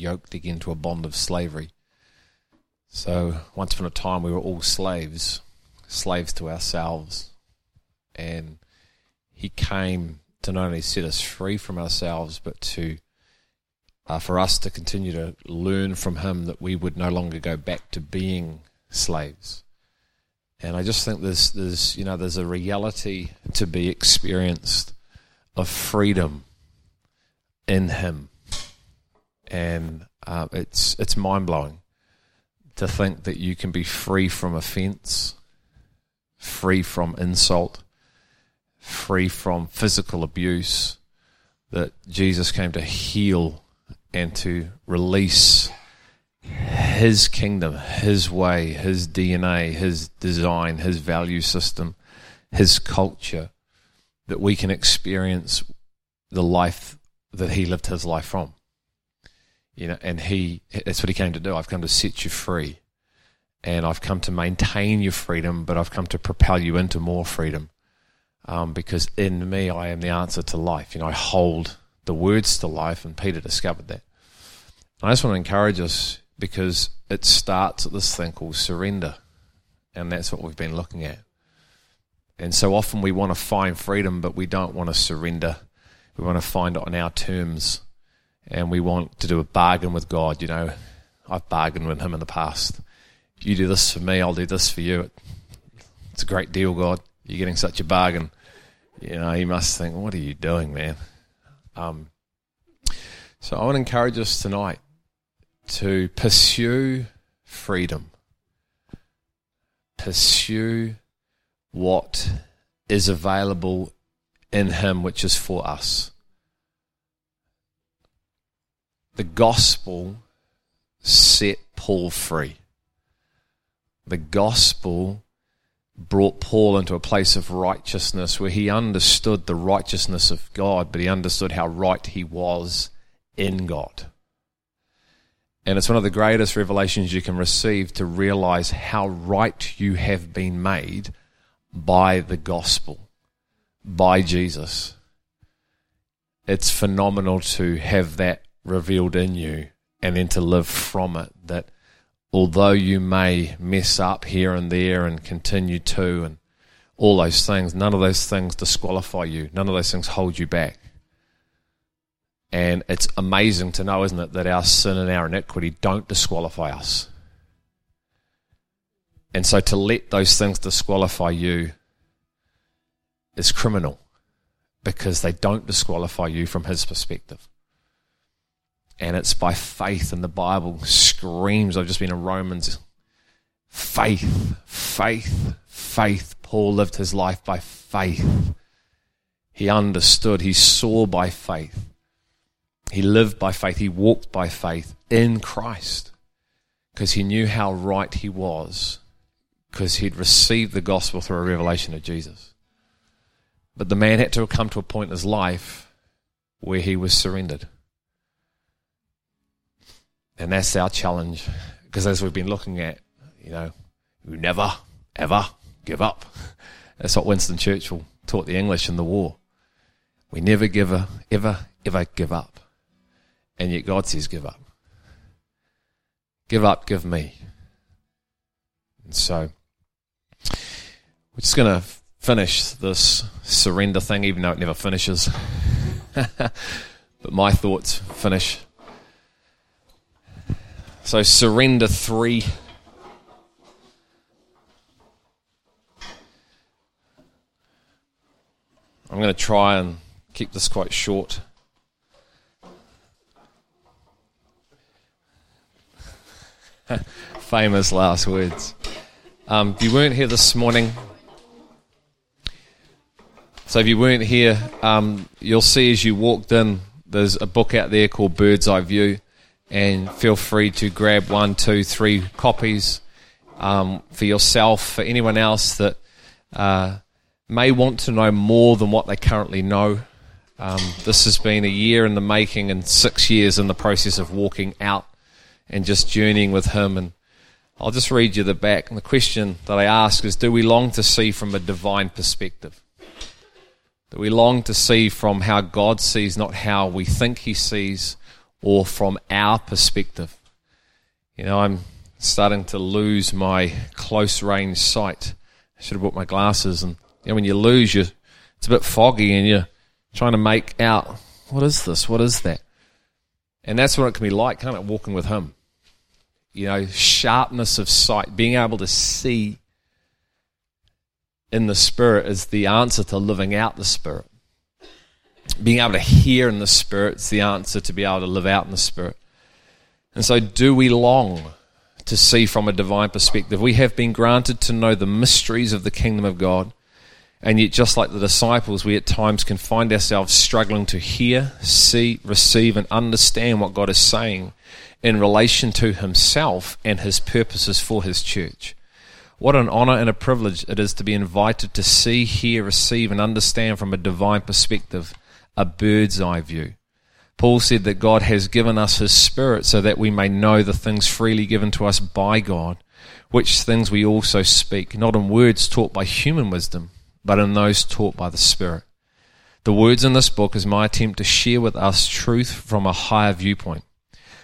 yoked again to a bond of slavery. So, once upon a time, we were all slaves, slaves to ourselves. And He came to not only set us free from ourselves, but to uh, for us to continue to learn from Him that we would no longer go back to being slaves. And I just think there's, there's, you know, there's a reality to be experienced of freedom in Him, and uh, it's it's mind blowing to think that you can be free from offense, free from insult, free from physical abuse. That Jesus came to heal and to release his kingdom, his way, his DNA, his design, his value system, his culture, that we can experience the life that he lived his life from. You know, and he that's what he came to do. I've come to set you free. And I've come to maintain your freedom, but I've come to propel you into more freedom. Um, because in me I am the answer to life. You know, I hold the words to life, and Peter discovered that. I just want to encourage us because it starts at this thing called surrender. And that's what we've been looking at. And so often we want to find freedom, but we don't want to surrender. We want to find it on our terms. And we want to do a bargain with God. You know, I've bargained with Him in the past. You do this for me, I'll do this for you. It's a great deal, God. You're getting such a bargain. You know, you must think, what are you doing, man? Um, so I want to encourage us tonight to pursue freedom, pursue what is available in Him, which is for us. The gospel set Paul free. The gospel brought Paul into a place of righteousness where he understood the righteousness of God, but he understood how right he was in God. And it's one of the greatest revelations you can receive to realize how right you have been made by the gospel, by Jesus. It's phenomenal to have that revealed in you and then to live from it. That although you may mess up here and there and continue to, and all those things, none of those things disqualify you, none of those things hold you back. And it's amazing to know, isn't it, that our sin and our iniquity don't disqualify us. And so to let those things disqualify you is criminal because they don't disqualify you from his perspective. And it's by faith, and the Bible screams. I've just been in Romans. Faith, faith, faith. Paul lived his life by faith. He understood, he saw by faith. He lived by faith. He walked by faith in Christ because he knew how right he was because he'd received the gospel through a revelation of Jesus. But the man had to come to a point in his life where he was surrendered. And that's our challenge because as we've been looking at, you know, we never, ever give up. That's what Winston Churchill taught the English in the war. We never give a, ever, ever give up. And yet God says, give up. Give up, give me. And so, we're just going to finish this surrender thing, even though it never finishes. but my thoughts finish. So, surrender three. I'm going to try and keep this quite short. Famous last words. Um, if you weren't here this morning, so if you weren't here, um, you'll see as you walked in, there's a book out there called Bird's Eye View, and feel free to grab one, two, three copies um, for yourself, for anyone else that uh, may want to know more than what they currently know. Um, this has been a year in the making and six years in the process of walking out and just journeying with Him. And I'll just read you the back. And the question that I ask is Do we long to see from a divine perspective? Do we long to see from how God sees, not how we think He sees or from our perspective. You know, I'm starting to lose my close range sight. I should have brought my glasses. And you know, when you lose, you it's a bit foggy, and you're trying to make out what is this, what is that, and that's what it can be like, kind of walking with Him. You know, sharpness of sight, being able to see in the Spirit is the answer to living out the Spirit. Being able to hear in the Spirit is the answer to be able to live out in the Spirit. And so, do we long to see from a divine perspective? We have been granted to know the mysteries of the kingdom of God. And yet, just like the disciples, we at times can find ourselves struggling to hear, see, receive, and understand what God is saying in relation to Himself and His purposes for His church. What an honor and a privilege it is to be invited to see, hear, receive, and understand from a divine perspective, a bird's eye view. Paul said that God has given us his Spirit so that we may know the things freely given to us by God, which things we also speak, not in words taught by human wisdom, but in those taught by the Spirit. The words in this book is my attempt to share with us truth from a higher viewpoint,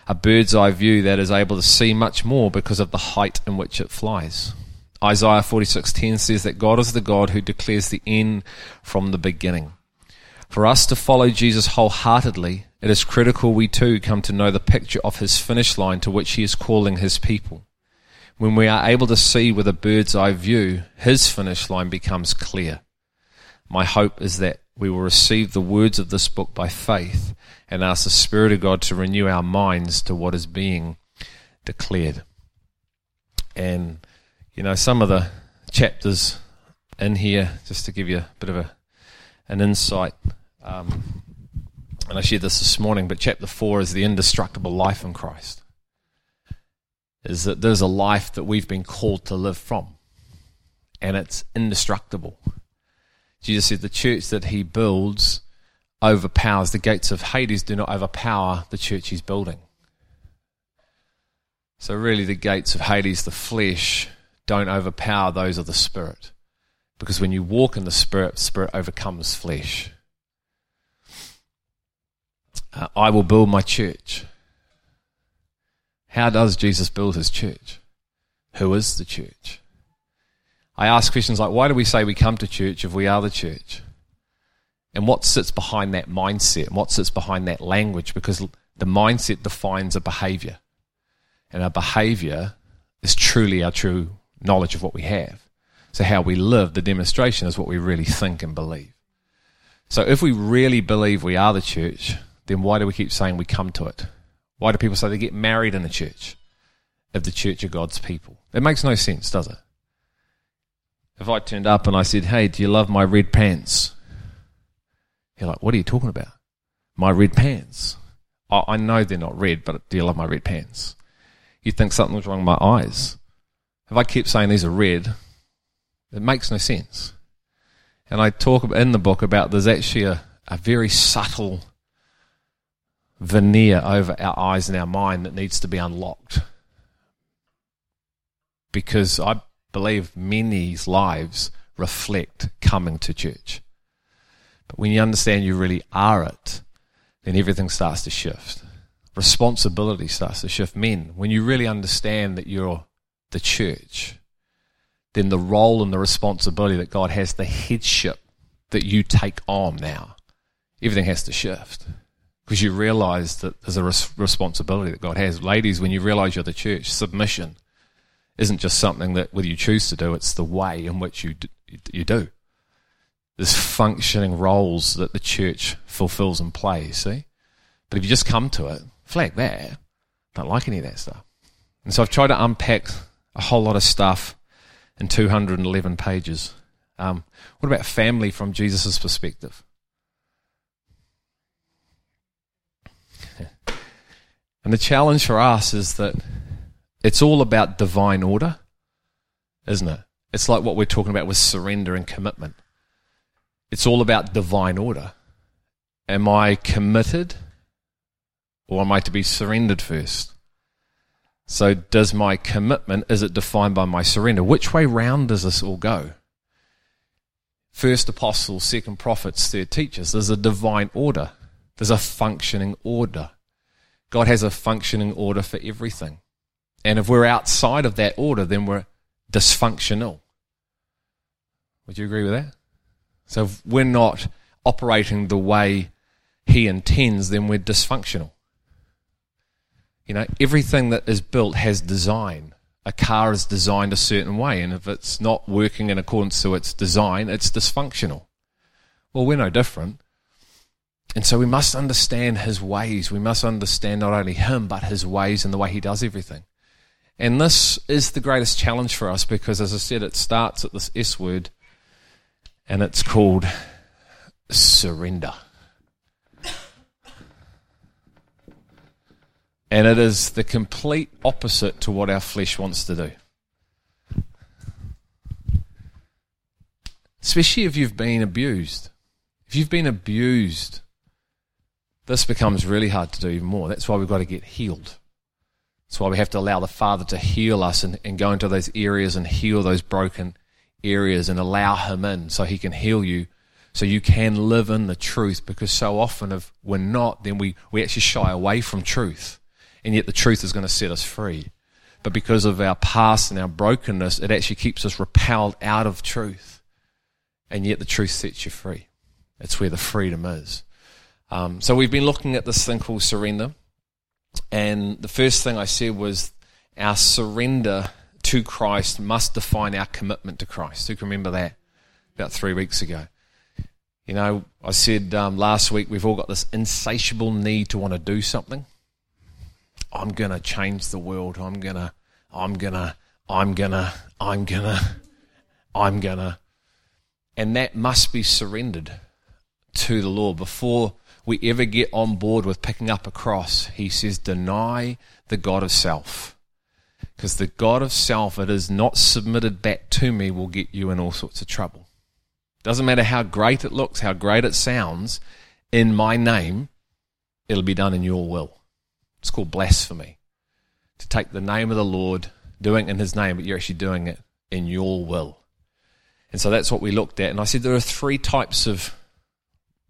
a bird's eye view that is able to see much more because of the height in which it flies. Isaiah 46:10 says that God is the God who declares the end from the beginning. For us to follow Jesus wholeheartedly, it is critical we too come to know the picture of his finish line to which he is calling his people. When we are able to see with a bird's eye view, his finish line becomes clear. My hope is that we will receive the words of this book by faith and ask the Spirit of God to renew our minds to what is being declared. And you know, some of the chapters in here, just to give you a bit of a, an insight. Um, and I shared this this morning, but chapter 4 is the indestructible life in Christ. Is that there's a life that we've been called to live from, and it's indestructible. Jesus said the church that he builds overpowers the gates of Hades, do not overpower the church he's building. So, really, the gates of Hades, the flesh, don't overpower those of the Spirit. Because when you walk in the Spirit, Spirit overcomes flesh. Uh, I will build my church. How does Jesus build his church? Who is the church? I ask questions like why do we say we come to church if we are the church? And what sits behind that mindset and what sits behind that language? Because the mindset defines a behavior. And our behavior is truly our true knowledge of what we have. So, how we live, the demonstration is what we really think and believe. So, if we really believe we are the church, then why do we keep saying we come to it? Why do people say they get married in the church if the church are God's people? It makes no sense, does it? If I turned up and I said, Hey, do you love my red pants? You're like, What are you talking about? My red pants. I know they're not red, but do you love my red pants? You'd think something was wrong with my eyes. If I keep saying these are red, it makes no sense. And I talk in the book about there's actually a, a very subtle veneer over our eyes and our mind that needs to be unlocked. Because I believe many's lives reflect coming to church. But when you understand you really are it, then everything starts to shift. Responsibility starts to shift. Men, when you really understand that you're the church, then the role and the responsibility that God has, the headship that you take on now, everything has to shift. Because you realize that there's a res- responsibility that God has. Ladies, when you realize you're the church, submission isn't just something that whether you choose to do, it's the way in which you do, you do. There's functioning roles that the church fulfills and plays, see? But if you just come to it, flag that, don't like any of that stuff. And so I've tried to unpack a whole lot of stuff in 211 pages. Um, what about family from Jesus' perspective? and the challenge for us is that it's all about divine order, isn't it? It's like what we're talking about with surrender and commitment. It's all about divine order. Am I committed or am I to be surrendered first? So, does my commitment, is it defined by my surrender? Which way round does this all go? First apostles, second prophets, third teachers. There's a divine order, there's a functioning order. God has a functioning order for everything. And if we're outside of that order, then we're dysfunctional. Would you agree with that? So if we're not operating the way He intends, then we're dysfunctional. You know, everything that is built has design. A car is designed a certain way, and if it's not working in accordance to its design, it's dysfunctional. Well, we're no different. And so we must understand his ways. We must understand not only him, but his ways and the way he does everything. And this is the greatest challenge for us because, as I said, it starts at this S word and it's called surrender. And it is the complete opposite to what our flesh wants to do. Especially if you've been abused. If you've been abused, this becomes really hard to do even more. That's why we've got to get healed. That's why we have to allow the Father to heal us and, and go into those areas and heal those broken areas and allow Him in so He can heal you so you can live in the truth because so often if we're not, then we, we actually shy away from truth. And yet the truth is going to set us free. But because of our past and our brokenness, it actually keeps us repelled out of truth. And yet the truth sets you free. It's where the freedom is. Um, so we've been looking at this thing called surrender. And the first thing I said was our surrender to Christ must define our commitment to Christ. Who can remember that? About three weeks ago. You know, I said um, last week we've all got this insatiable need to want to do something. I'm going to change the world. I'm going to, I'm going to, I'm going to, I'm going to, I'm going to. And that must be surrendered to the Lord before we ever get on board with picking up a cross, he says, deny the God of self. Because the God of self, it is not submitted back to me, will get you in all sorts of trouble. Doesn't matter how great it looks, how great it sounds, in my name, it'll be done in your will. It's called blasphemy. To take the name of the Lord, doing in his name, but you're actually doing it in your will. And so that's what we looked at. And I said there are three types of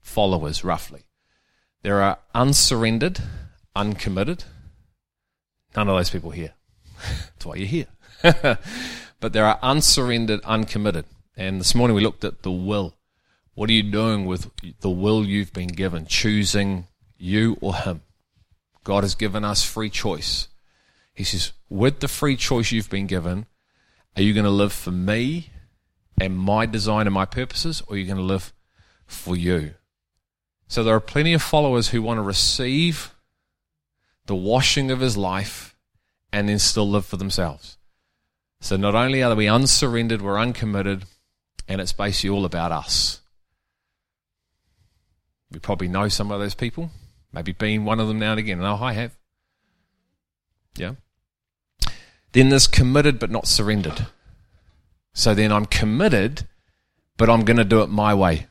followers, roughly. There are unsurrendered, uncommitted. None of those people here. That's why you're here. but there are unsurrendered, uncommitted. And this morning we looked at the will. What are you doing with the will you've been given? Choosing you or him. God has given us free choice. He says, with the free choice you've been given, are you going to live for me and my design and my purposes, or are you going to live for you? So there are plenty of followers who want to receive the washing of his life and then still live for themselves. So not only are we unsurrendered, we're uncommitted, and it's basically all about us. We probably know some of those people, maybe being one of them now and again. And oh, I have. Yeah. Then there's committed but not surrendered. So then I'm committed, but I'm going to do it my way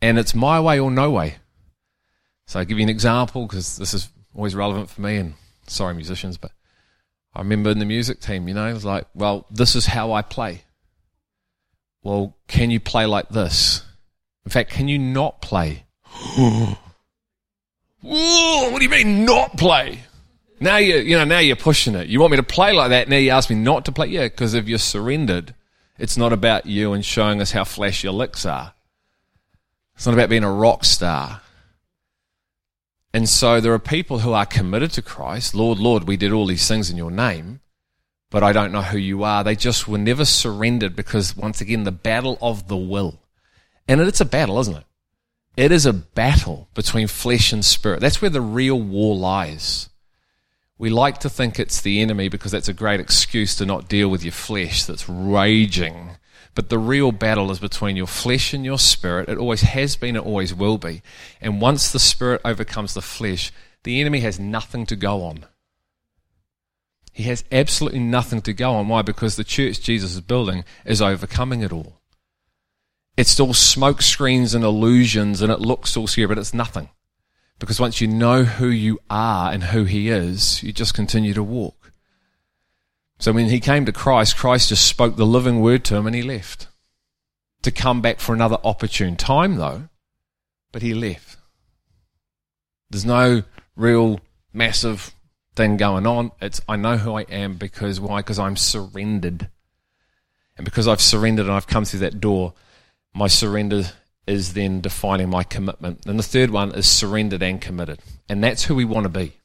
and it's my way or no way. So I'll give you an example because this is always relevant for me. And sorry, musicians, but I remember in the music team, you know, it was like, well, this is how I play. Well, can you play like this? In fact, can you not play? what do you mean not play? Now you you know now you're pushing it. You want me to play like that? Now you ask me not to play? Yeah, because if you're surrendered, it's not about you and showing us how flash your licks are. It's not about being a rock star. And so there are people who are committed to Christ. Lord, Lord, we did all these things in your name, but I don't know who you are. They just were never surrendered because, once again, the battle of the will. And it's a battle, isn't it? It is a battle between flesh and spirit. That's where the real war lies. We like to think it's the enemy because that's a great excuse to not deal with your flesh that's raging but the real battle is between your flesh and your spirit. It always has been, it always will be. And once the spirit overcomes the flesh, the enemy has nothing to go on. He has absolutely nothing to go on. Why? Because the church Jesus is building is overcoming it all. It's still smoke screens and illusions and it looks all scary, but it's nothing. Because once you know who you are and who he is, you just continue to walk. So when he came to Christ, Christ just spoke the living word to him and he left. To come back for another opportune time, though, but he left. There's no real massive thing going on. It's I know who I am because why? Because I'm surrendered. And because I've surrendered and I've come through that door, my surrender is then defining my commitment. And the third one is surrendered and committed. And that's who we want to be.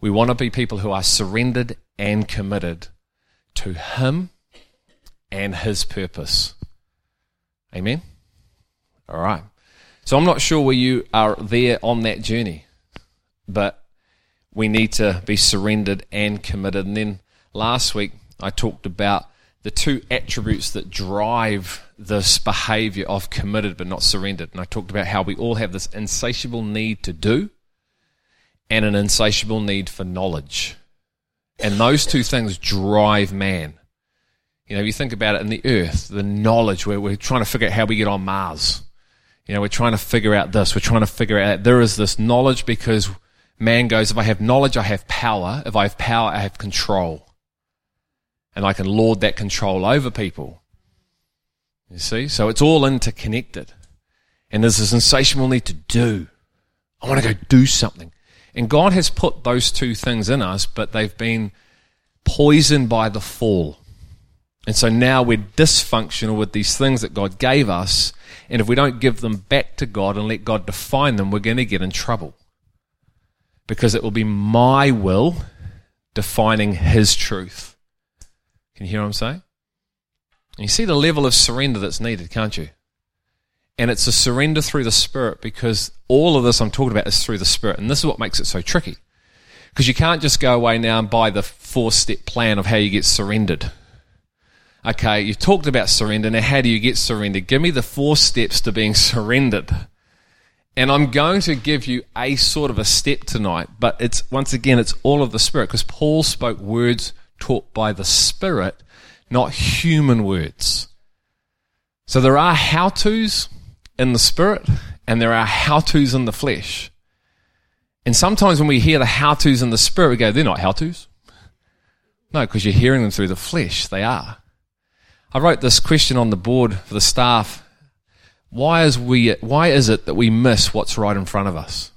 We want to be people who are surrendered and committed to Him and His purpose. Amen? All right. So I'm not sure where you are there on that journey, but we need to be surrendered and committed. And then last week I talked about the two attributes that drive this behavior of committed but not surrendered. And I talked about how we all have this insatiable need to do and an insatiable need for knowledge. And those two things drive man. You know, if you think about it in the earth, the knowledge where we're trying to figure out how we get on Mars. You know, we're trying to figure out this, we're trying to figure out. There is this knowledge because man goes, if I have knowledge, I have power. If I have power, I have control and I can lord that control over people. You see? So it's all interconnected. And there's this insatiable need to do. I want to go do something. And God has put those two things in us, but they've been poisoned by the fall. And so now we're dysfunctional with these things that God gave us. And if we don't give them back to God and let God define them, we're going to get in trouble. Because it will be my will defining His truth. Can you hear what I'm saying? And you see the level of surrender that's needed, can't you? And it's a surrender through the Spirit because all of this I'm talking about is through the Spirit. And this is what makes it so tricky. Because you can't just go away now and buy the four step plan of how you get surrendered. Okay, you've talked about surrender. Now, how do you get surrendered? Give me the four steps to being surrendered. And I'm going to give you a sort of a step tonight, but it's, once again, it's all of the Spirit because Paul spoke words taught by the Spirit, not human words. So there are how to's in the Spirit, and there are how to's in the flesh. And sometimes when we hear the how to's in the Spirit, we go, they're not how to's. No, because you're hearing them through the flesh. They are. I wrote this question on the board for the staff. Why is, we, why is it that we miss what's right in front of us?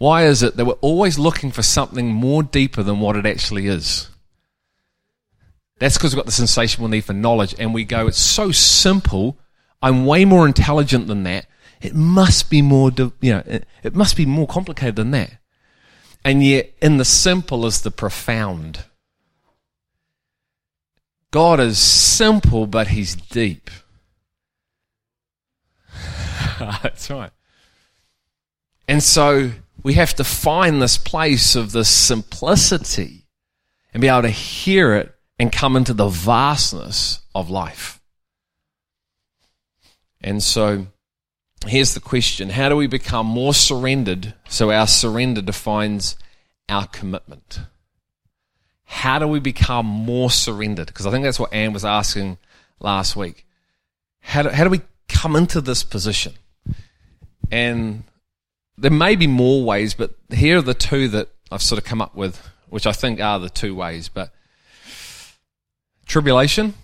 Why is it that we're always looking for something more deeper than what it actually is? That's because we've got the sensational need for knowledge, and we go, it's so simple. I'm way more intelligent than that. It must be more, you know, it, must be more complicated than that. And yet, in the simple is the profound. God is simple, but He's deep. That's right. And so we have to find this place of the simplicity and be able to hear it and come into the vastness of life. And so here's the question How do we become more surrendered so our surrender defines our commitment? How do we become more surrendered? Because I think that's what Anne was asking last week. How do, how do we come into this position? And there may be more ways, but here are the two that I've sort of come up with, which I think are the two ways. But tribulation,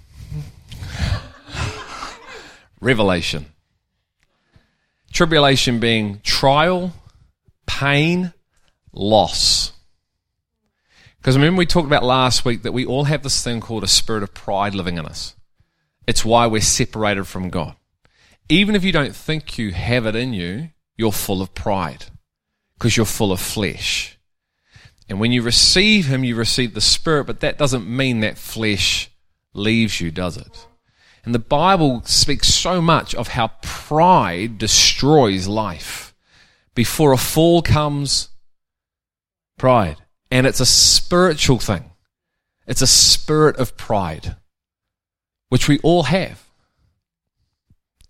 revelation. Tribulation being trial, pain, loss. Because remember, we talked about last week that we all have this thing called a spirit of pride living in us. It's why we're separated from God. Even if you don't think you have it in you, you're full of pride because you're full of flesh. And when you receive Him, you receive the Spirit, but that doesn't mean that flesh leaves you, does it? And the Bible speaks so much of how pride destroys life. Before a fall comes pride. And it's a spiritual thing. It's a spirit of pride, which we all have.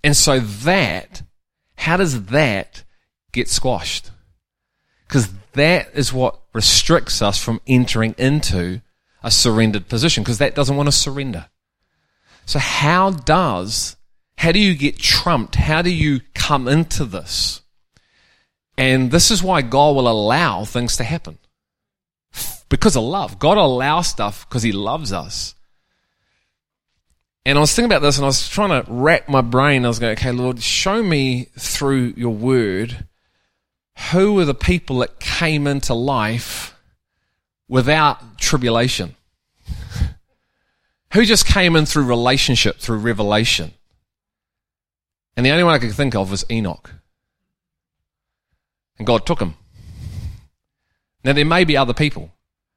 And so that how does that get squashed? Because that is what restricts us from entering into a surrendered position, because that doesn't want to surrender. So, how does, how do you get trumped? How do you come into this? And this is why God will allow things to happen. Because of love. God allows stuff because He loves us. And I was thinking about this and I was trying to rack my brain. I was going, okay, Lord, show me through your word who were the people that came into life without tribulation? who just came in through relationship, through revelation? And the only one I could think of was Enoch. And God took him. Now, there may be other people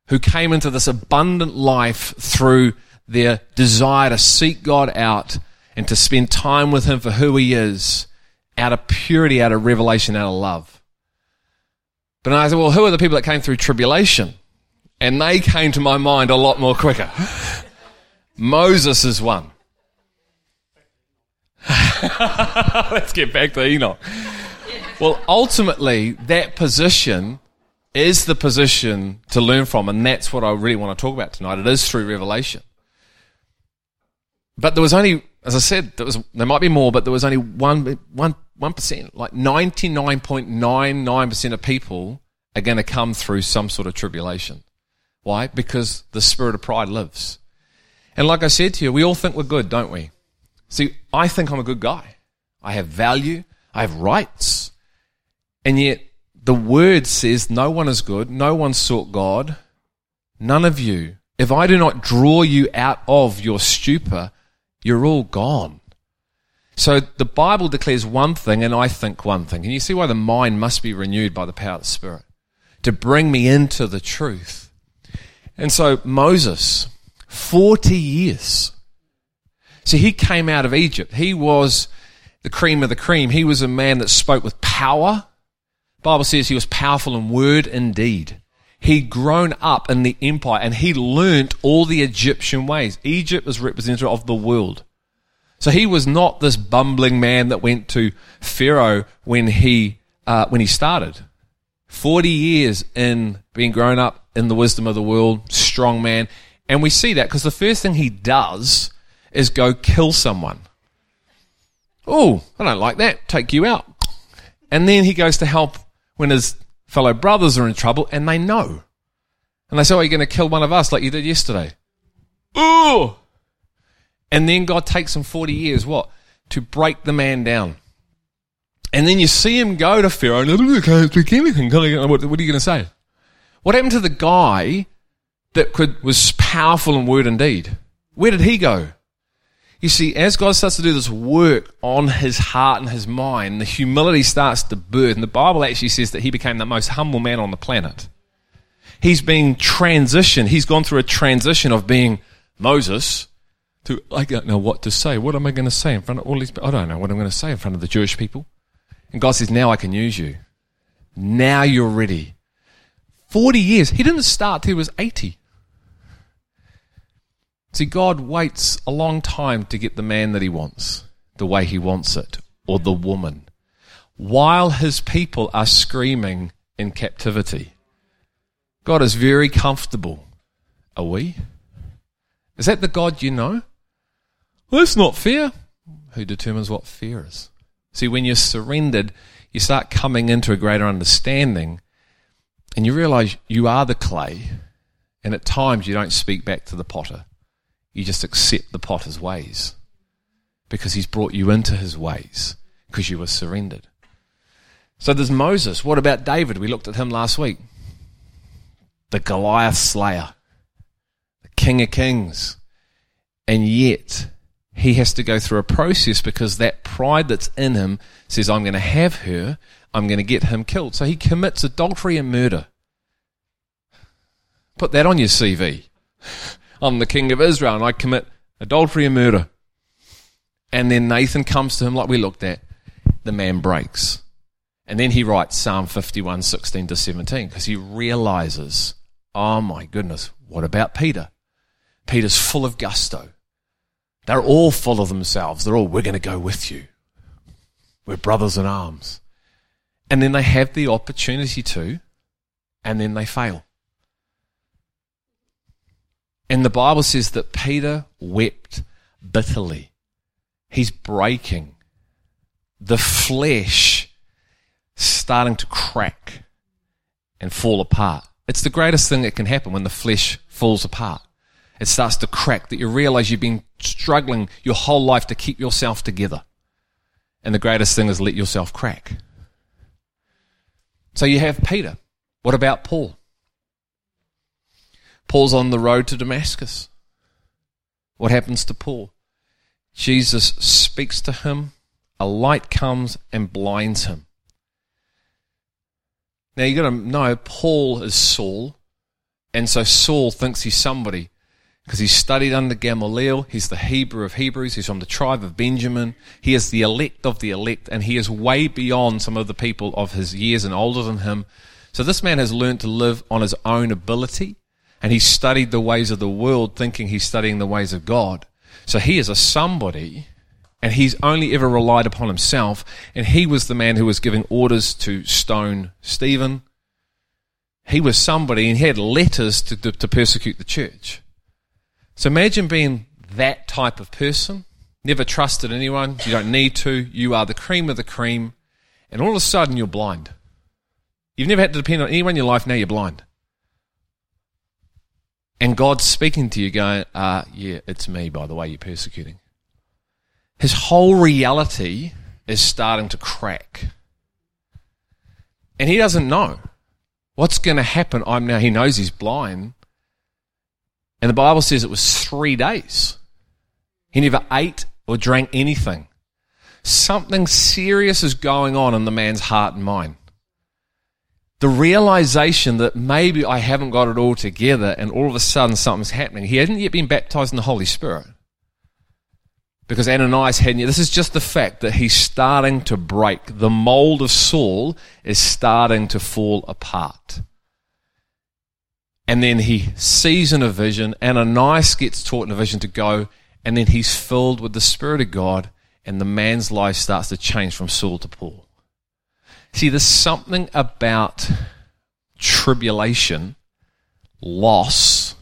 who came into this abundant life through their desire to seek God out and to spend time with Him for who He is, out of purity, out of revelation, out of love. But I said, well, who are the people that came through tribulation? And they came to my mind a lot more quicker. Moses is one. Let's get back to Enoch. Well, ultimately, that position is the position to learn from, and that's what I really want to talk about tonight. It is through revelation. But there was only, as I said, there was there might be more, but there was only one one one percent. Like ninety nine point nine nine percent of people are going to come through some sort of tribulation. Why? Because the spirit of pride lives. And like I said to you, we all think we're good, don't we? See, I think I'm a good guy. I have value. I have rights. And yet the word says no one is good. No one sought God. None of you. If I do not draw you out of your stupor, you're all gone. So the Bible declares one thing and I think one thing. Can you see why the mind must be renewed by the power of the Spirit? To bring me into the truth. And so Moses, 40 years. So he came out of Egypt. He was the cream of the cream. He was a man that spoke with power. The Bible says he was powerful in word and deed. He'd grown up in the empire and he learnt all the Egyptian ways. Egypt is representative of the world. So he was not this bumbling man that went to Pharaoh when he, uh, when he started. 40 years in being grown up in the wisdom of the world, strong man. And we see that because the first thing he does is go kill someone. Oh, I don't like that. Take you out. And then he goes to help when his fellow brothers are in trouble and they know. And they say, Oh, you're going to kill one of us like you did yesterday. Ooh! And then God takes him 40 years, what? To break the man down. And then you see him go to Pharaoh and I can't speak anything. What, what are you going to say? What happened to the guy that could, was powerful in word and deed? Where did he go? You see, as God starts to do this work on his heart and his mind, the humility starts to birth. And the Bible actually says that he became the most humble man on the planet. He's being transitioned. He's gone through a transition of being Moses to, I don't know what to say. What am I going to say in front of all these people? I don't know what I'm going to say in front of the Jewish people. And God says, now I can use you. Now you're ready. 40 years. He didn't start till he was 80. See, God waits a long time to get the man that he wants, the way he wants it, or the woman, while his people are screaming in captivity. God is very comfortable. Are we? Is that the God you know? Well, that's not fear. Who determines what fear is? See, when you're surrendered, you start coming into a greater understanding and you realize you are the clay, and at times you don't speak back to the potter. You just accept the potter's ways because he's brought you into his ways because you were surrendered. So there's Moses. What about David? We looked at him last week. The Goliath slayer, the King of Kings. And yet, he has to go through a process because that pride that's in him says, I'm going to have her, I'm going to get him killed. So he commits adultery and murder. Put that on your CV. I'm the king of Israel and I commit adultery and murder. And then Nathan comes to him, like we looked at. The man breaks. And then he writes Psalm 51, 16 to 17, because he realizes, oh my goodness, what about Peter? Peter's full of gusto. They're all full of themselves. They're all, we're going to go with you. We're brothers in arms. And then they have the opportunity to, and then they fail. And the Bible says that Peter wept bitterly. He's breaking. The flesh starting to crack and fall apart. It's the greatest thing that can happen when the flesh falls apart. It starts to crack that you realize you've been struggling your whole life to keep yourself together. And the greatest thing is let yourself crack. So you have Peter. What about Paul? Paul's on the road to Damascus. What happens to Paul? Jesus speaks to him, a light comes and blinds him. Now you've got to know Paul is Saul, and so Saul thinks he's somebody because he's studied under Gamaliel. He's the Hebrew of Hebrews. He's from the tribe of Benjamin. He is the elect of the elect, and he is way beyond some of the people of his years and older than him. So this man has learned to live on his own ability, and he studied the ways of the world, thinking he's studying the ways of God. So he is a somebody, and he's only ever relied upon himself, and he was the man who was giving orders to stone Stephen. He was somebody, and he had letters to, to, to persecute the church. So imagine being that type of person, never trusted anyone, you don't need to, you are the cream of the cream, and all of a sudden you're blind. You've never had to depend on anyone in your life, now you're blind. And God's speaking to you, going, uh, Yeah, it's me, by the way, you're persecuting. His whole reality is starting to crack. And he doesn't know what's going to happen. I'm now, he knows he's blind. And the Bible says it was three days. He never ate or drank anything. Something serious is going on in the man's heart and mind the realization that maybe I haven't got it all together and all of a sudden something's happening. He hadn't yet been baptized in the Holy Spirit. Because Ananias hadn't yet. This is just the fact that he's starting to break. The mold of Saul is starting to fall apart. And then he sees in a vision, Ananias gets taught in a vision to go, and then he's filled with the Spirit of God, and the man's life starts to change from Saul to Paul. See, there's something about tribulation, loss,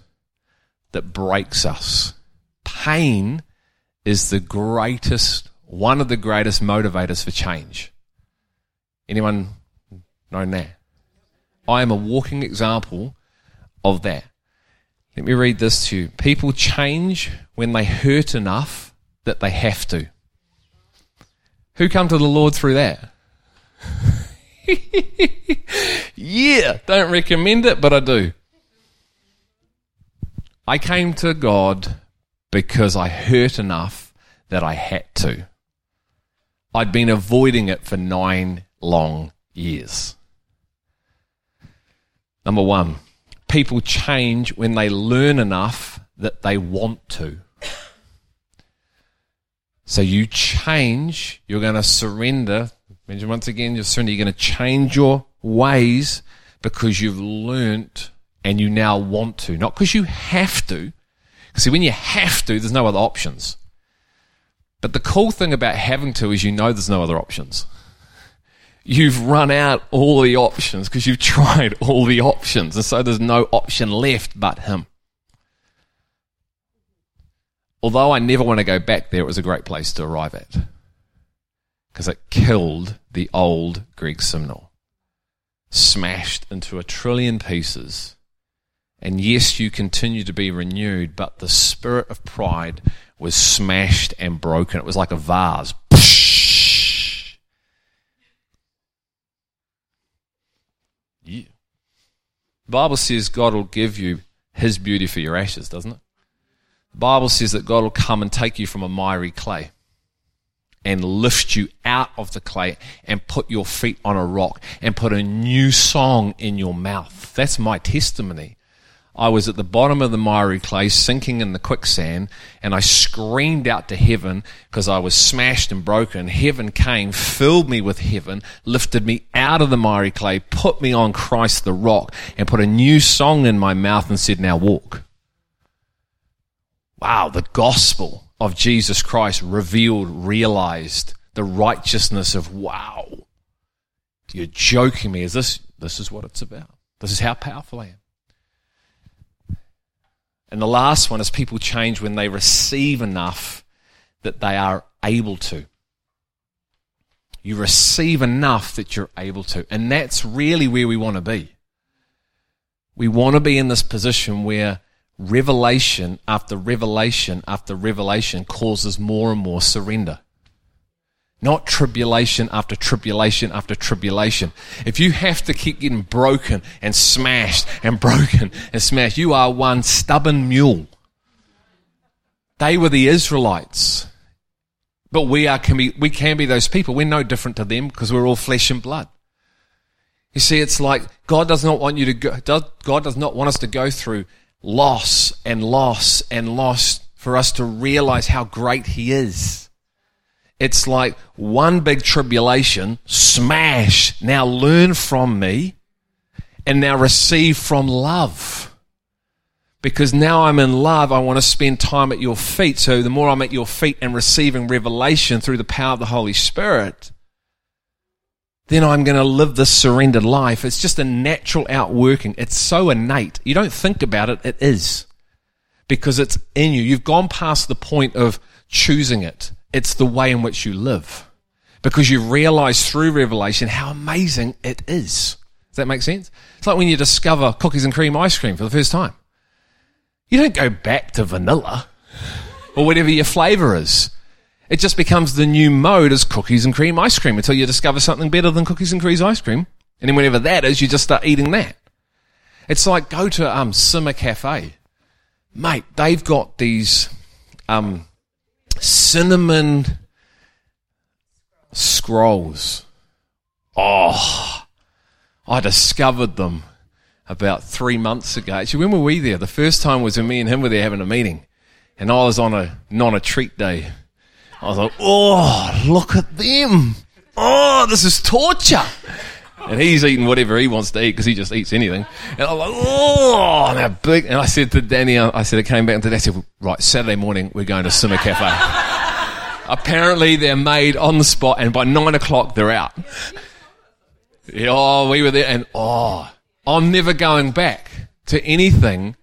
that breaks us. Pain is the greatest, one of the greatest motivators for change. Anyone know that? I am a walking example of that. Let me read this to you. People change when they hurt enough that they have to. Who come to the Lord through that? yeah, don't recommend it, but I do. I came to God because I hurt enough that I had to. I'd been avoiding it for nine long years. Number one, people change when they learn enough that they want to. So you change, you're going to surrender Imagine once again, you're. You're going to change your ways because you've learnt and you now want to, not because you have to. See, when you have to, there's no other options. But the cool thing about having to is you know there's no other options. You've run out all the options because you've tried all the options, and so there's no option left but Him. Although I never want to go back there, it was a great place to arrive at because it killed the old Greg Simnor. Smashed into a trillion pieces. And yes, you continue to be renewed, but the spirit of pride was smashed and broken. It was like a vase. Yeah. The Bible says God will give you his beauty for your ashes, doesn't it? The Bible says that God will come and take you from a miry clay and lift you out of the clay and put your feet on a rock and put a new song in your mouth. That's my testimony. I was at the bottom of the miry clay, sinking in the quicksand, and I screamed out to heaven because I was smashed and broken. Heaven came, filled me with heaven, lifted me out of the miry clay, put me on Christ the rock, and put a new song in my mouth and said, Now walk. Wow, the gospel of Jesus Christ revealed, realized the righteousness of wow. You're joking me. Is this this is what it's about? This is how powerful I am. And the last one is people change when they receive enough that they are able to. You receive enough that you're able to. And that's really where we want to be. We want to be in this position where revelation after revelation after revelation causes more and more surrender. Not tribulation after tribulation after tribulation. If you have to keep getting broken and smashed and broken and smashed, you are one stubborn mule. They were the Israelites. But we are can be we can be those people. We're no different to them because we're all flesh and blood. You see, it's like God does not want you to go, God does not want us to go through loss and loss and loss for us to realize how great He is. It's like one big tribulation, smash, now learn from me and now receive from love. Because now I'm in love, I want to spend time at your feet. So the more I'm at your feet and receiving revelation through the power of the Holy Spirit, then I'm going to live this surrendered life. It's just a natural outworking. It's so innate. You don't think about it, it is. Because it's in you. You've gone past the point of choosing it. It's the way in which you live. Because you realize through revelation how amazing it is. Does that make sense? It's like when you discover cookies and cream ice cream for the first time. You don't go back to vanilla or whatever your flavor is. It just becomes the new mode as cookies and cream ice cream until you discover something better than cookies and cream ice cream. And then whenever that is, you just start eating that. It's like go to um, Simmer Cafe. Mate, they've got these um, cinnamon scrolls. Oh, I discovered them about three months ago. Actually, when were we there? The first time was when me and him were there having a meeting. And I was on a non a treat day. I was like, oh, look at them. Oh, this is torture. And he's eating whatever he wants to eat because he just eats anything. And I'm like, oh, they're big. And I said to Danny, uh, I said, I came back and I said, right, Saturday morning, we're going to Simmer Cafe. Apparently, they're made on the spot, and by nine o'clock, they're out. Oh, we were there, and oh, I'm never going back to anything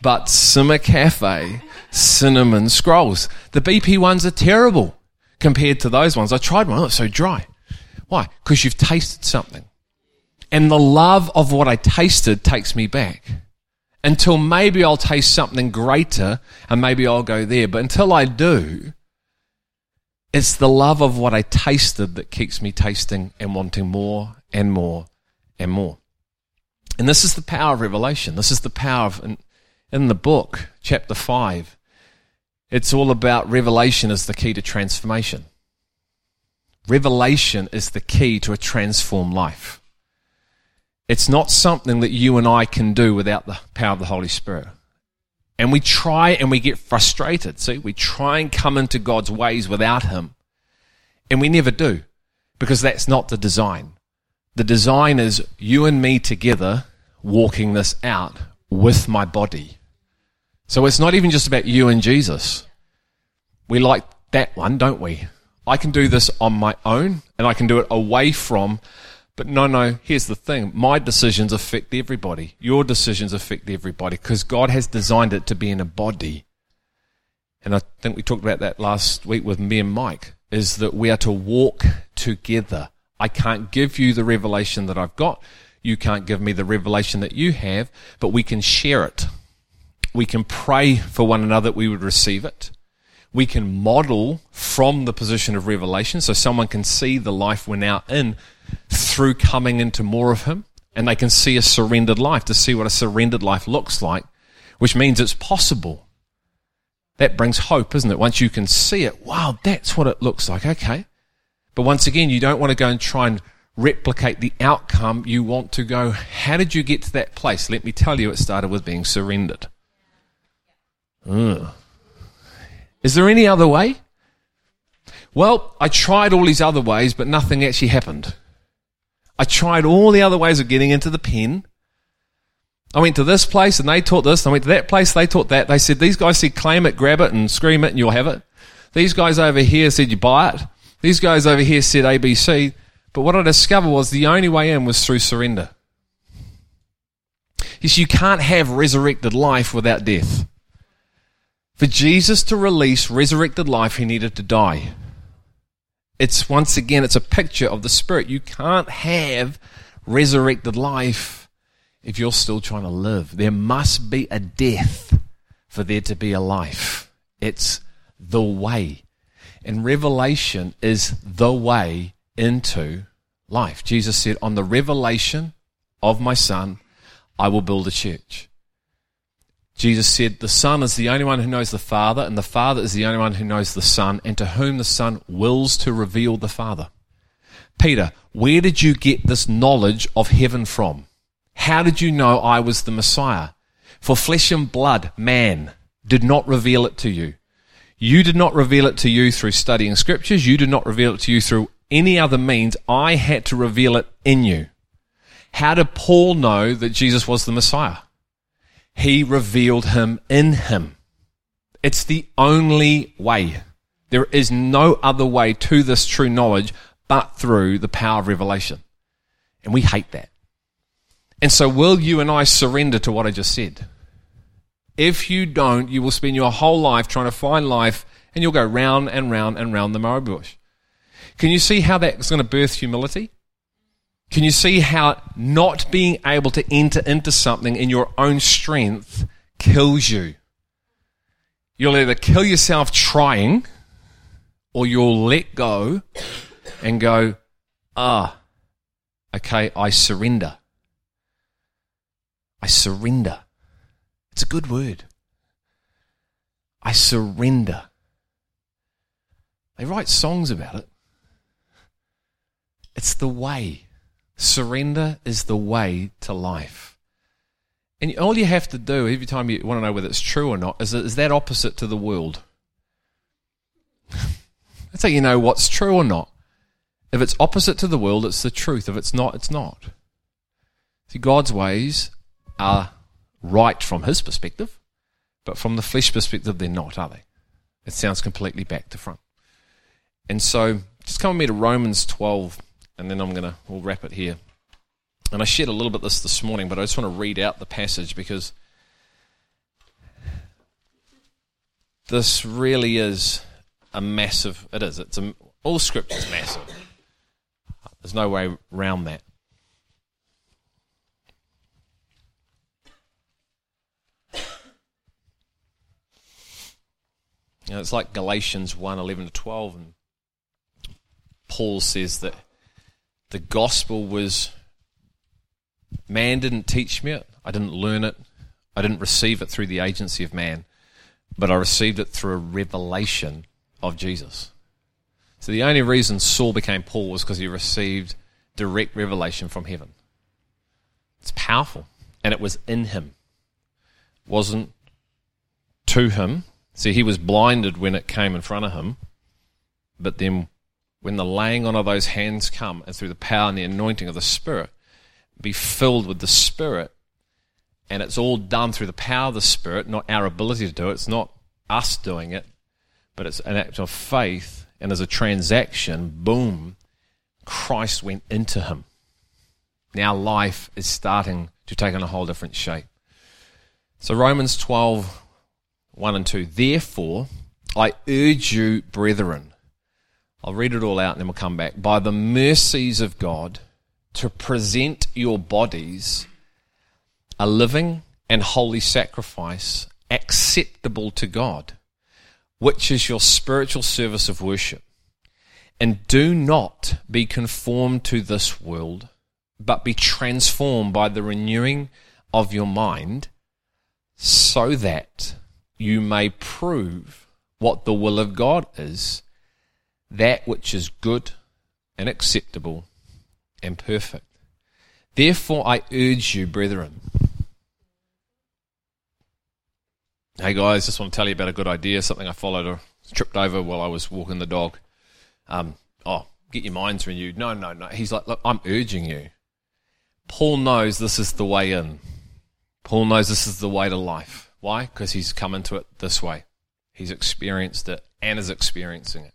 but Simmer Cafe cinnamon scrolls. The BP ones are terrible compared to those ones. I tried one, oh, it's so dry. Why? Because you've tasted something. And the love of what I tasted takes me back. Until maybe I'll taste something greater and maybe I'll go there. But until I do, it's the love of what I tasted that keeps me tasting and wanting more and more and more. And this is the power of revelation. This is the power of, in, in the book, chapter 5, it's all about revelation as the key to transformation. Revelation is the key to a transformed life. It's not something that you and I can do without the power of the Holy Spirit. And we try and we get frustrated. See, we try and come into God's ways without Him. And we never do because that's not the design. The design is you and me together walking this out with my body. So it's not even just about you and Jesus. We like that one, don't we? I can do this on my own and I can do it away from but no, no, here's the thing. My decisions affect everybody. Your decisions affect everybody because God has designed it to be in a body. And I think we talked about that last week with me and Mike, is that we are to walk together. I can't give you the revelation that I've got. You can't give me the revelation that you have, but we can share it. We can pray for one another that we would receive it. We can model from the position of revelation so someone can see the life we're now in through coming into more of Him, and they can see a surrendered life, to see what a surrendered life looks like, which means it's possible. That brings hope, isn't it? Once you can see it, wow, that's what it looks like. Okay. But once again, you don't want to go and try and replicate the outcome. You want to go, how did you get to that place? Let me tell you, it started with being surrendered. Is there any other way? Well, I tried all these other ways, but nothing actually happened. I tried all the other ways of getting into the pen. I went to this place and they taught this. I went to that place, they taught that. They said, these guys said, claim it, grab it, and scream it, and you'll have it. These guys over here said, you buy it. These guys over here said ABC. But what I discovered was the only way in was through surrender. Yes, you can't have resurrected life without death. For Jesus to release resurrected life, he needed to die. It's once again, it's a picture of the Spirit. You can't have resurrected life if you're still trying to live. There must be a death for there to be a life. It's the way. And revelation is the way into life. Jesus said, On the revelation of my Son, I will build a church. Jesus said, The Son is the only one who knows the Father, and the Father is the only one who knows the Son, and to whom the Son wills to reveal the Father. Peter, where did you get this knowledge of heaven from? How did you know I was the Messiah? For flesh and blood, man, did not reveal it to you. You did not reveal it to you through studying scriptures. You did not reveal it to you through any other means. I had to reveal it in you. How did Paul know that Jesus was the Messiah? He revealed him in him. It's the only way. There is no other way to this true knowledge but through the power of revelation. And we hate that. And so, will you and I surrender to what I just said? If you don't, you will spend your whole life trying to find life and you'll go round and round and round the marrow bush. Can you see how that's going to birth humility? Can you see how not being able to enter into something in your own strength kills you? You'll either kill yourself trying or you'll let go and go, ah, okay, I surrender. I surrender. It's a good word. I surrender. They write songs about it. It's the way. Surrender is the way to life. And all you have to do every time you want to know whether it's true or not is, is that opposite to the world. That's how you know what's true or not. If it's opposite to the world, it's the truth. If it's not, it's not. See, God's ways are right from his perspective, but from the flesh perspective, they're not, are they? It sounds completely back to front. And so, just come with me to Romans 12, and then I'm going to, we'll wrap it here. And I shared a little bit this this morning, but I just want to read out the passage because this really is a massive, it is, it's a, all scripture is massive. There's no way around that. You know, it's like Galatians 1 11 to 12, and Paul says that the gospel was man didn't teach me it, I didn't learn it, I didn't receive it through the agency of man, but I received it through a revelation of Jesus. So the only reason Saul became Paul was because he received direct revelation from heaven. It's powerful. And it was in him. It wasn't to him. See, he was blinded when it came in front of him. But then when the laying on of those hands come and through the power and the anointing of the Spirit, be filled with the Spirit. And it's all done through the power of the Spirit, not our ability to do it. It's not us doing it, but it's an act of faith and as a transaction, boom, Christ went into him. Now life is starting to take on a whole different shape. So Romans 12, 1 and 2. Therefore, I urge you, brethren, I'll read it all out and then we'll come back. By the mercies of God, to present your bodies a living and holy sacrifice acceptable to God which is your spiritual service of worship. And do not be conformed to this world, but be transformed by the renewing of your mind, so that you may prove what the will of God is, that which is good and acceptable and perfect. Therefore, I urge you, brethren, Hey guys, just want to tell you about a good idea, something I followed or tripped over while I was walking the dog. Um, oh, get your minds renewed. No, no, no. He's like, look, I'm urging you. Paul knows this is the way in. Paul knows this is the way to life. Why? Because he's come into it this way. He's experienced it and is experiencing it.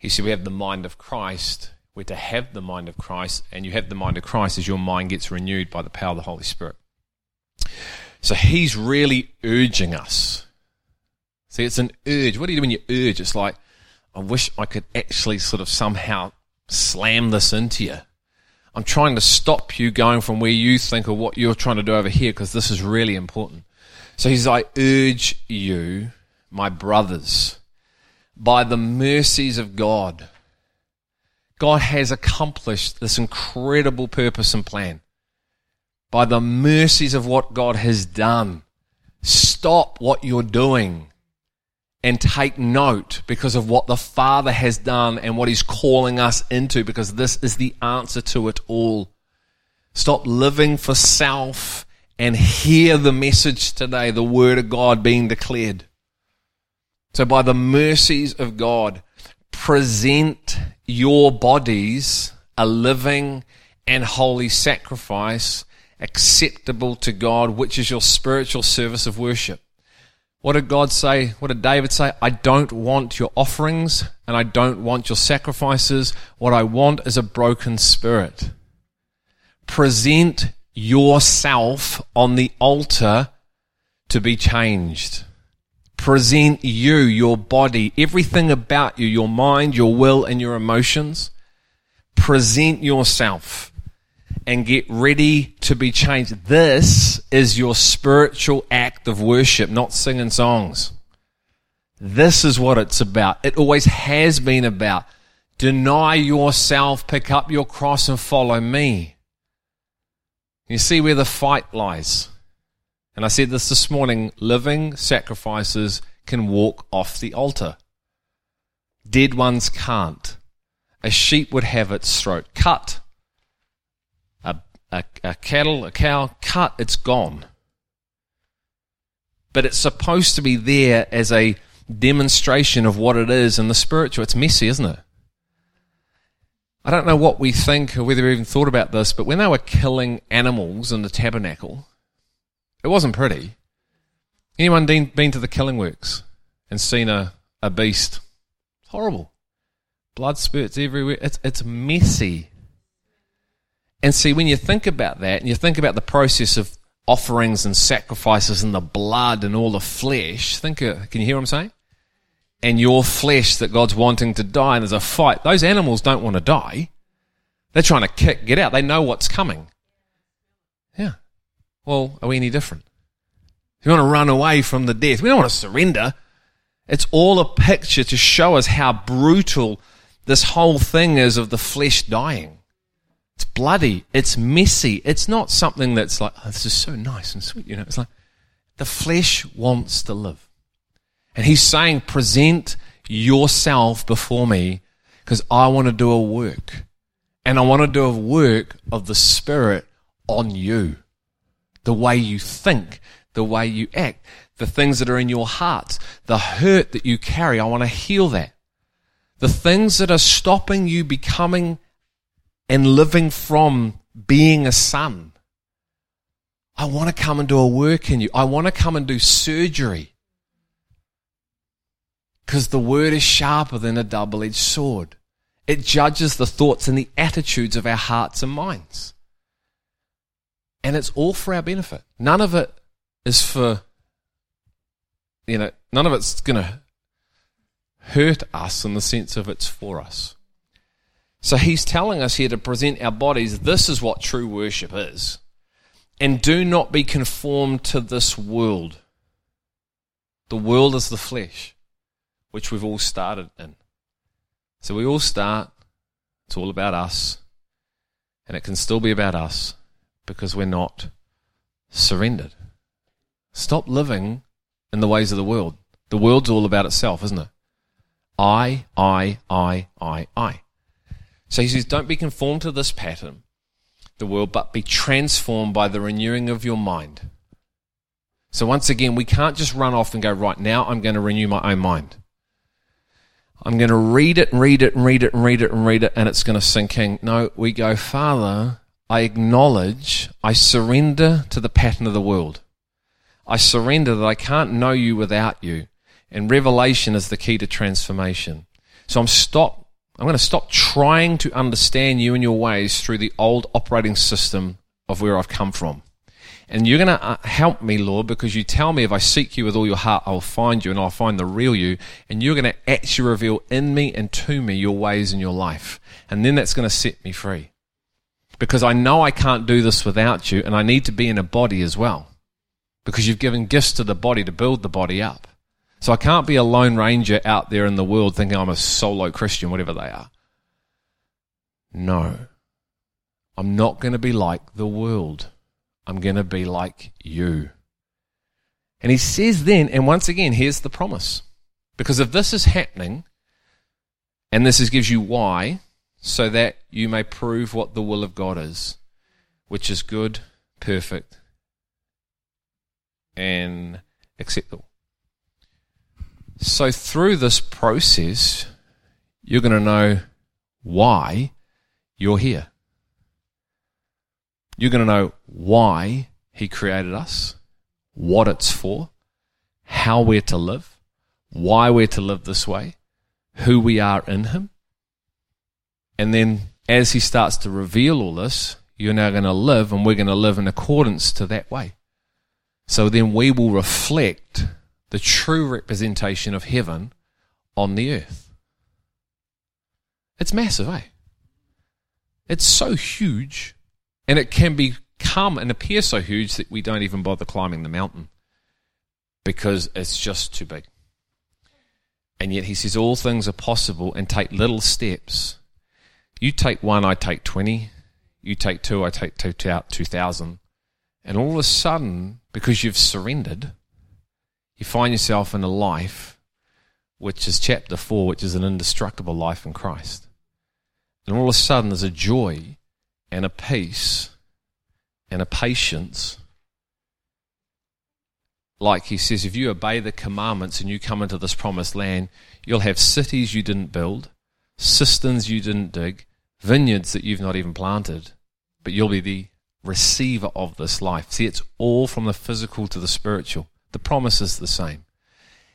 He said, We have the mind of Christ. We're to have the mind of Christ, and you have the mind of Christ as your mind gets renewed by the power of the Holy Spirit. So he's really urging us. See, it's an urge. What do you do when you urge? It's like, I wish I could actually sort of somehow slam this into you. I'm trying to stop you going from where you think or what you're trying to do over here because this is really important. So he's, I urge you, my brothers, by the mercies of God. God has accomplished this incredible purpose and plan by the mercies of what God has done. Stop what you're doing and take note because of what the Father has done and what He's calling us into because this is the answer to it all. Stop living for self and hear the message today, the Word of God being declared. So, by the mercies of God, present your bodies a living and holy sacrifice acceptable to God, which is your spiritual service of worship. What did God say? What did David say? I don't want your offerings and I don't want your sacrifices. What I want is a broken spirit. Present yourself on the altar to be changed. Present you, your body, everything about you, your mind, your will, and your emotions. Present yourself and get ready to be changed. This is your spiritual act of worship, not singing songs. This is what it's about. It always has been about. Deny yourself, pick up your cross, and follow me. You see where the fight lies. And I said this this morning living sacrifices can walk off the altar, dead ones can't. A sheep would have its throat cut, a, a, a cattle, a cow cut, it's gone. But it's supposed to be there as a demonstration of what it is in the spiritual. It's messy, isn't it? I don't know what we think or whether we even thought about this, but when they were killing animals in the tabernacle, it wasn't pretty. Anyone been, been to the killing works and seen a, a beast? It's horrible. Blood spurts everywhere. It's, it's messy. And see, when you think about that and you think about the process of offerings and sacrifices and the blood and all the flesh, think, uh, can you hear what I'm saying? and your flesh that God's wanting to die, and there's a fight. Those animals don't want to die. They're trying to kick, get out. They know what's coming. Yeah. Well, are we any different? If you want to run away from the death, we don't want to surrender. It's all a picture to show us how brutal this whole thing is of the flesh dying. It's bloody. It's messy. It's not something that's like, oh, this is so nice and sweet. You know, it's like the flesh wants to live. And he's saying, present yourself before me because I want to do a work. And I want to do a work of the Spirit on you. The way you think, the way you act, the things that are in your heart, the hurt that you carry. I want to heal that. The things that are stopping you becoming and living from being a son. I want to come and do a work in you. I want to come and do surgery. Because the word is sharper than a double edged sword. It judges the thoughts and the attitudes of our hearts and minds. And it's all for our benefit. None of it is for, you know, none of it's going to hurt us in the sense of it's for us. So he's telling us here to present our bodies. This is what true worship is. And do not be conformed to this world. The world is the flesh which we've all started in. So we all start, it's all about us, and it can still be about us because we're not surrendered. Stop living in the ways of the world. The world's all about itself, isn't it? I, I, I, I, I. So he says, don't be conformed to this pattern, the world, but be transformed by the renewing of your mind. So once again, we can't just run off and go, right now I'm going to renew my own mind. I'm going to read it and read it and read it and read it and read it, and it's going to sink in. No, we go, Father, I acknowledge, I surrender to the pattern of the world. I surrender that I can't know you without you. And revelation is the key to transformation. So I'm stop, I'm going to stop trying to understand you and your ways through the old operating system of where I've come from. And you're going to uh, help me, Lord, because you tell me if I seek you with all your heart, I'll find you and I'll find the real you. And you're going to actually reveal in me and to me your ways in your life. And then that's going to set me free. Because I know I can't do this without you and I need to be in a body as well. Because you've given gifts to the body to build the body up. So I can't be a lone ranger out there in the world thinking I'm a solo Christian, whatever they are. No. I'm not going to be like the world. I'm going to be like you. And he says then, and once again, here's the promise. Because if this is happening, and this is, gives you why, so that you may prove what the will of God is, which is good, perfect, and acceptable. So through this process, you're going to know why you're here. You're going to know why He created us what it's for, how we're to live, why we're to live this way, who we are in Him. And then as He starts to reveal all this, you're now going to live, and we're going to live in accordance to that way. So then we will reflect the true representation of heaven on the earth. It's massive, eh? It's so huge, and it can become and appear so huge that we don't even bother climbing the mountain because it's just too big. And yet he says all things are possible and take little steps. You take one, I take 20. You take two, I take two, 2,000. And all of a sudden, because you've surrendered, you find yourself in a life which is chapter 4, which is an indestructible life in Christ. And all of a sudden, there's a joy and a peace and a patience. Like he says, if you obey the commandments and you come into this promised land, you'll have cities you didn't build, cisterns you didn't dig, vineyards that you've not even planted, but you'll be the receiver of this life. See, it's all from the physical to the spiritual. The promise is the same.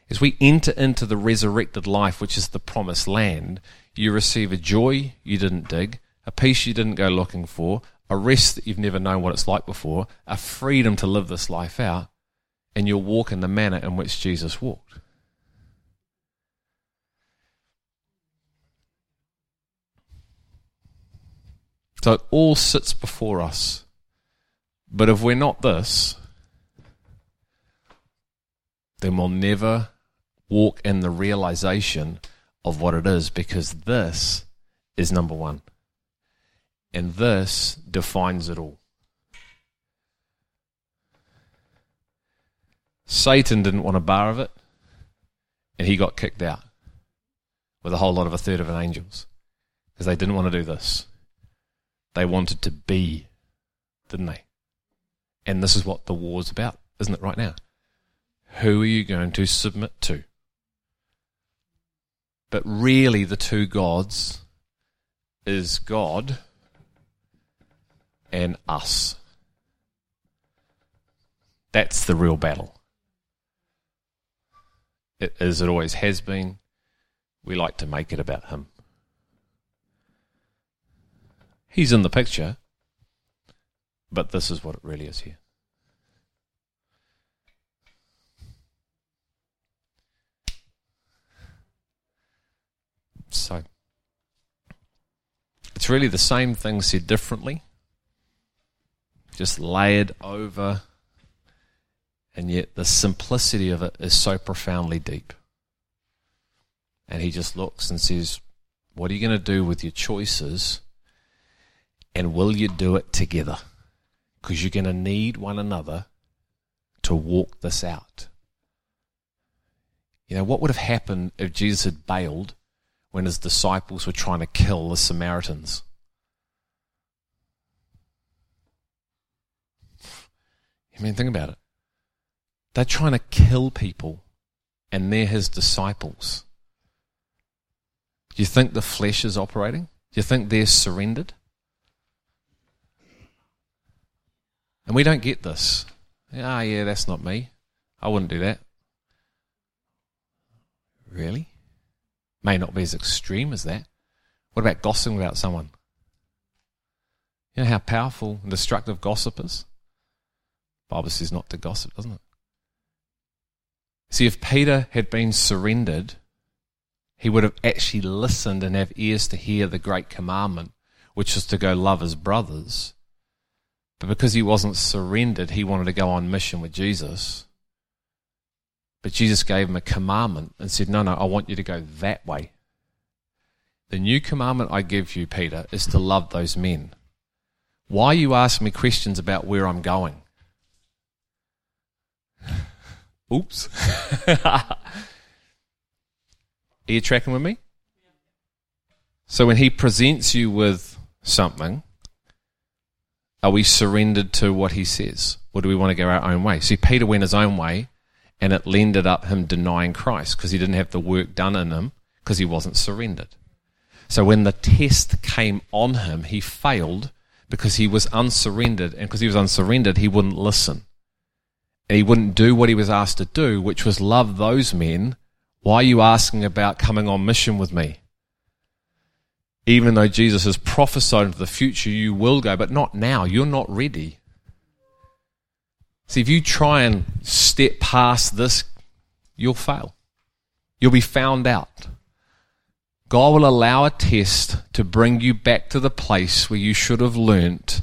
As we enter into the resurrected life, which is the promised land, you receive a joy you didn't dig, a peace you didn't go looking for, a rest that you've never known what it's like before, a freedom to live this life out, and you'll walk in the manner in which Jesus walked. So it all sits before us. But if we're not this, then we'll never walk in the realization of what it is because this is number one. And this defines it all. Satan didn't want a bar of it, and he got kicked out with a whole lot of a third of an angels because they didn't want to do this. They wanted to be, didn't they? And this is what the war's about, isn't it, right now? Who are you going to submit to? But really, the two gods is God and us. That's the real battle. It, as it always has been, we like to make it about Him. He's in the picture, but this is what it really is here. So, it's really the same thing said differently just layered over, and yet the simplicity of it is so profoundly deep. And he just looks and says, What are you going to do with your choices? And will you do it together? Because you're going to need one another to walk this out. You know, what would have happened if Jesus had bailed when his disciples were trying to kill the Samaritans? I mean, think about it. They're trying to kill people, and they're his disciples. Do you think the flesh is operating? Do you think they're surrendered? And we don't get this. Ah, yeah, that's not me. I wouldn't do that. Really? May not be as extreme as that. What about gossiping about someone? You know how powerful and destructive gossip is? Bible says not to gossip, doesn't it? See, if Peter had been surrendered, he would have actually listened and have ears to hear the great commandment, which was to go love his brothers. But because he wasn't surrendered, he wanted to go on mission with Jesus. But Jesus gave him a commandment and said, No, no, I want you to go that way. The new commandment I give you, Peter, is to love those men. Why you ask me questions about where I'm going? Oops. Are you tracking with me? So when he presents you with something, are we surrendered to what he says? Or do we want to go our own way? See, Peter went his own way, and it ended up him denying Christ because he didn't have the work done in him because he wasn't surrendered. So when the test came on him, he failed because he was unsurrendered, and because he was unsurrendered, he wouldn't listen. And he wouldn't do what he was asked to do, which was love those men. Why are you asking about coming on mission with me? Even though Jesus has prophesied into the future, you will go, but not now. You're not ready. See, if you try and step past this, you'll fail. You'll be found out. God will allow a test to bring you back to the place where you should have learnt.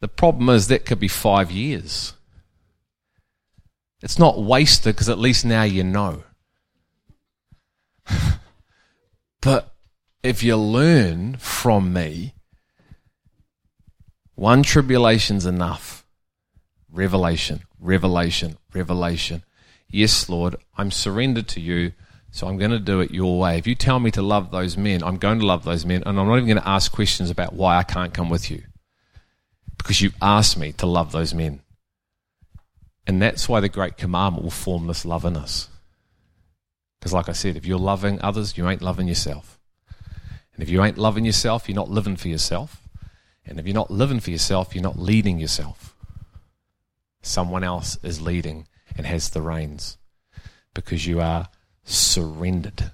The problem is that could be five years. It's not wasted because at least now you know. but if you learn from me, one tribulation's enough. Revelation, revelation, revelation. Yes, Lord, I'm surrendered to you, so I'm going to do it your way. If you tell me to love those men, I'm going to love those men, and I'm not even going to ask questions about why I can't come with you. Because you asked me to love those men. And that's why the Great Commandment will form this love in us. Because, like I said, if you're loving others, you ain't loving yourself. And if you ain't loving yourself, you're not living for yourself. And if you're not living for yourself, you're not leading yourself. Someone else is leading and has the reins because you are surrendered.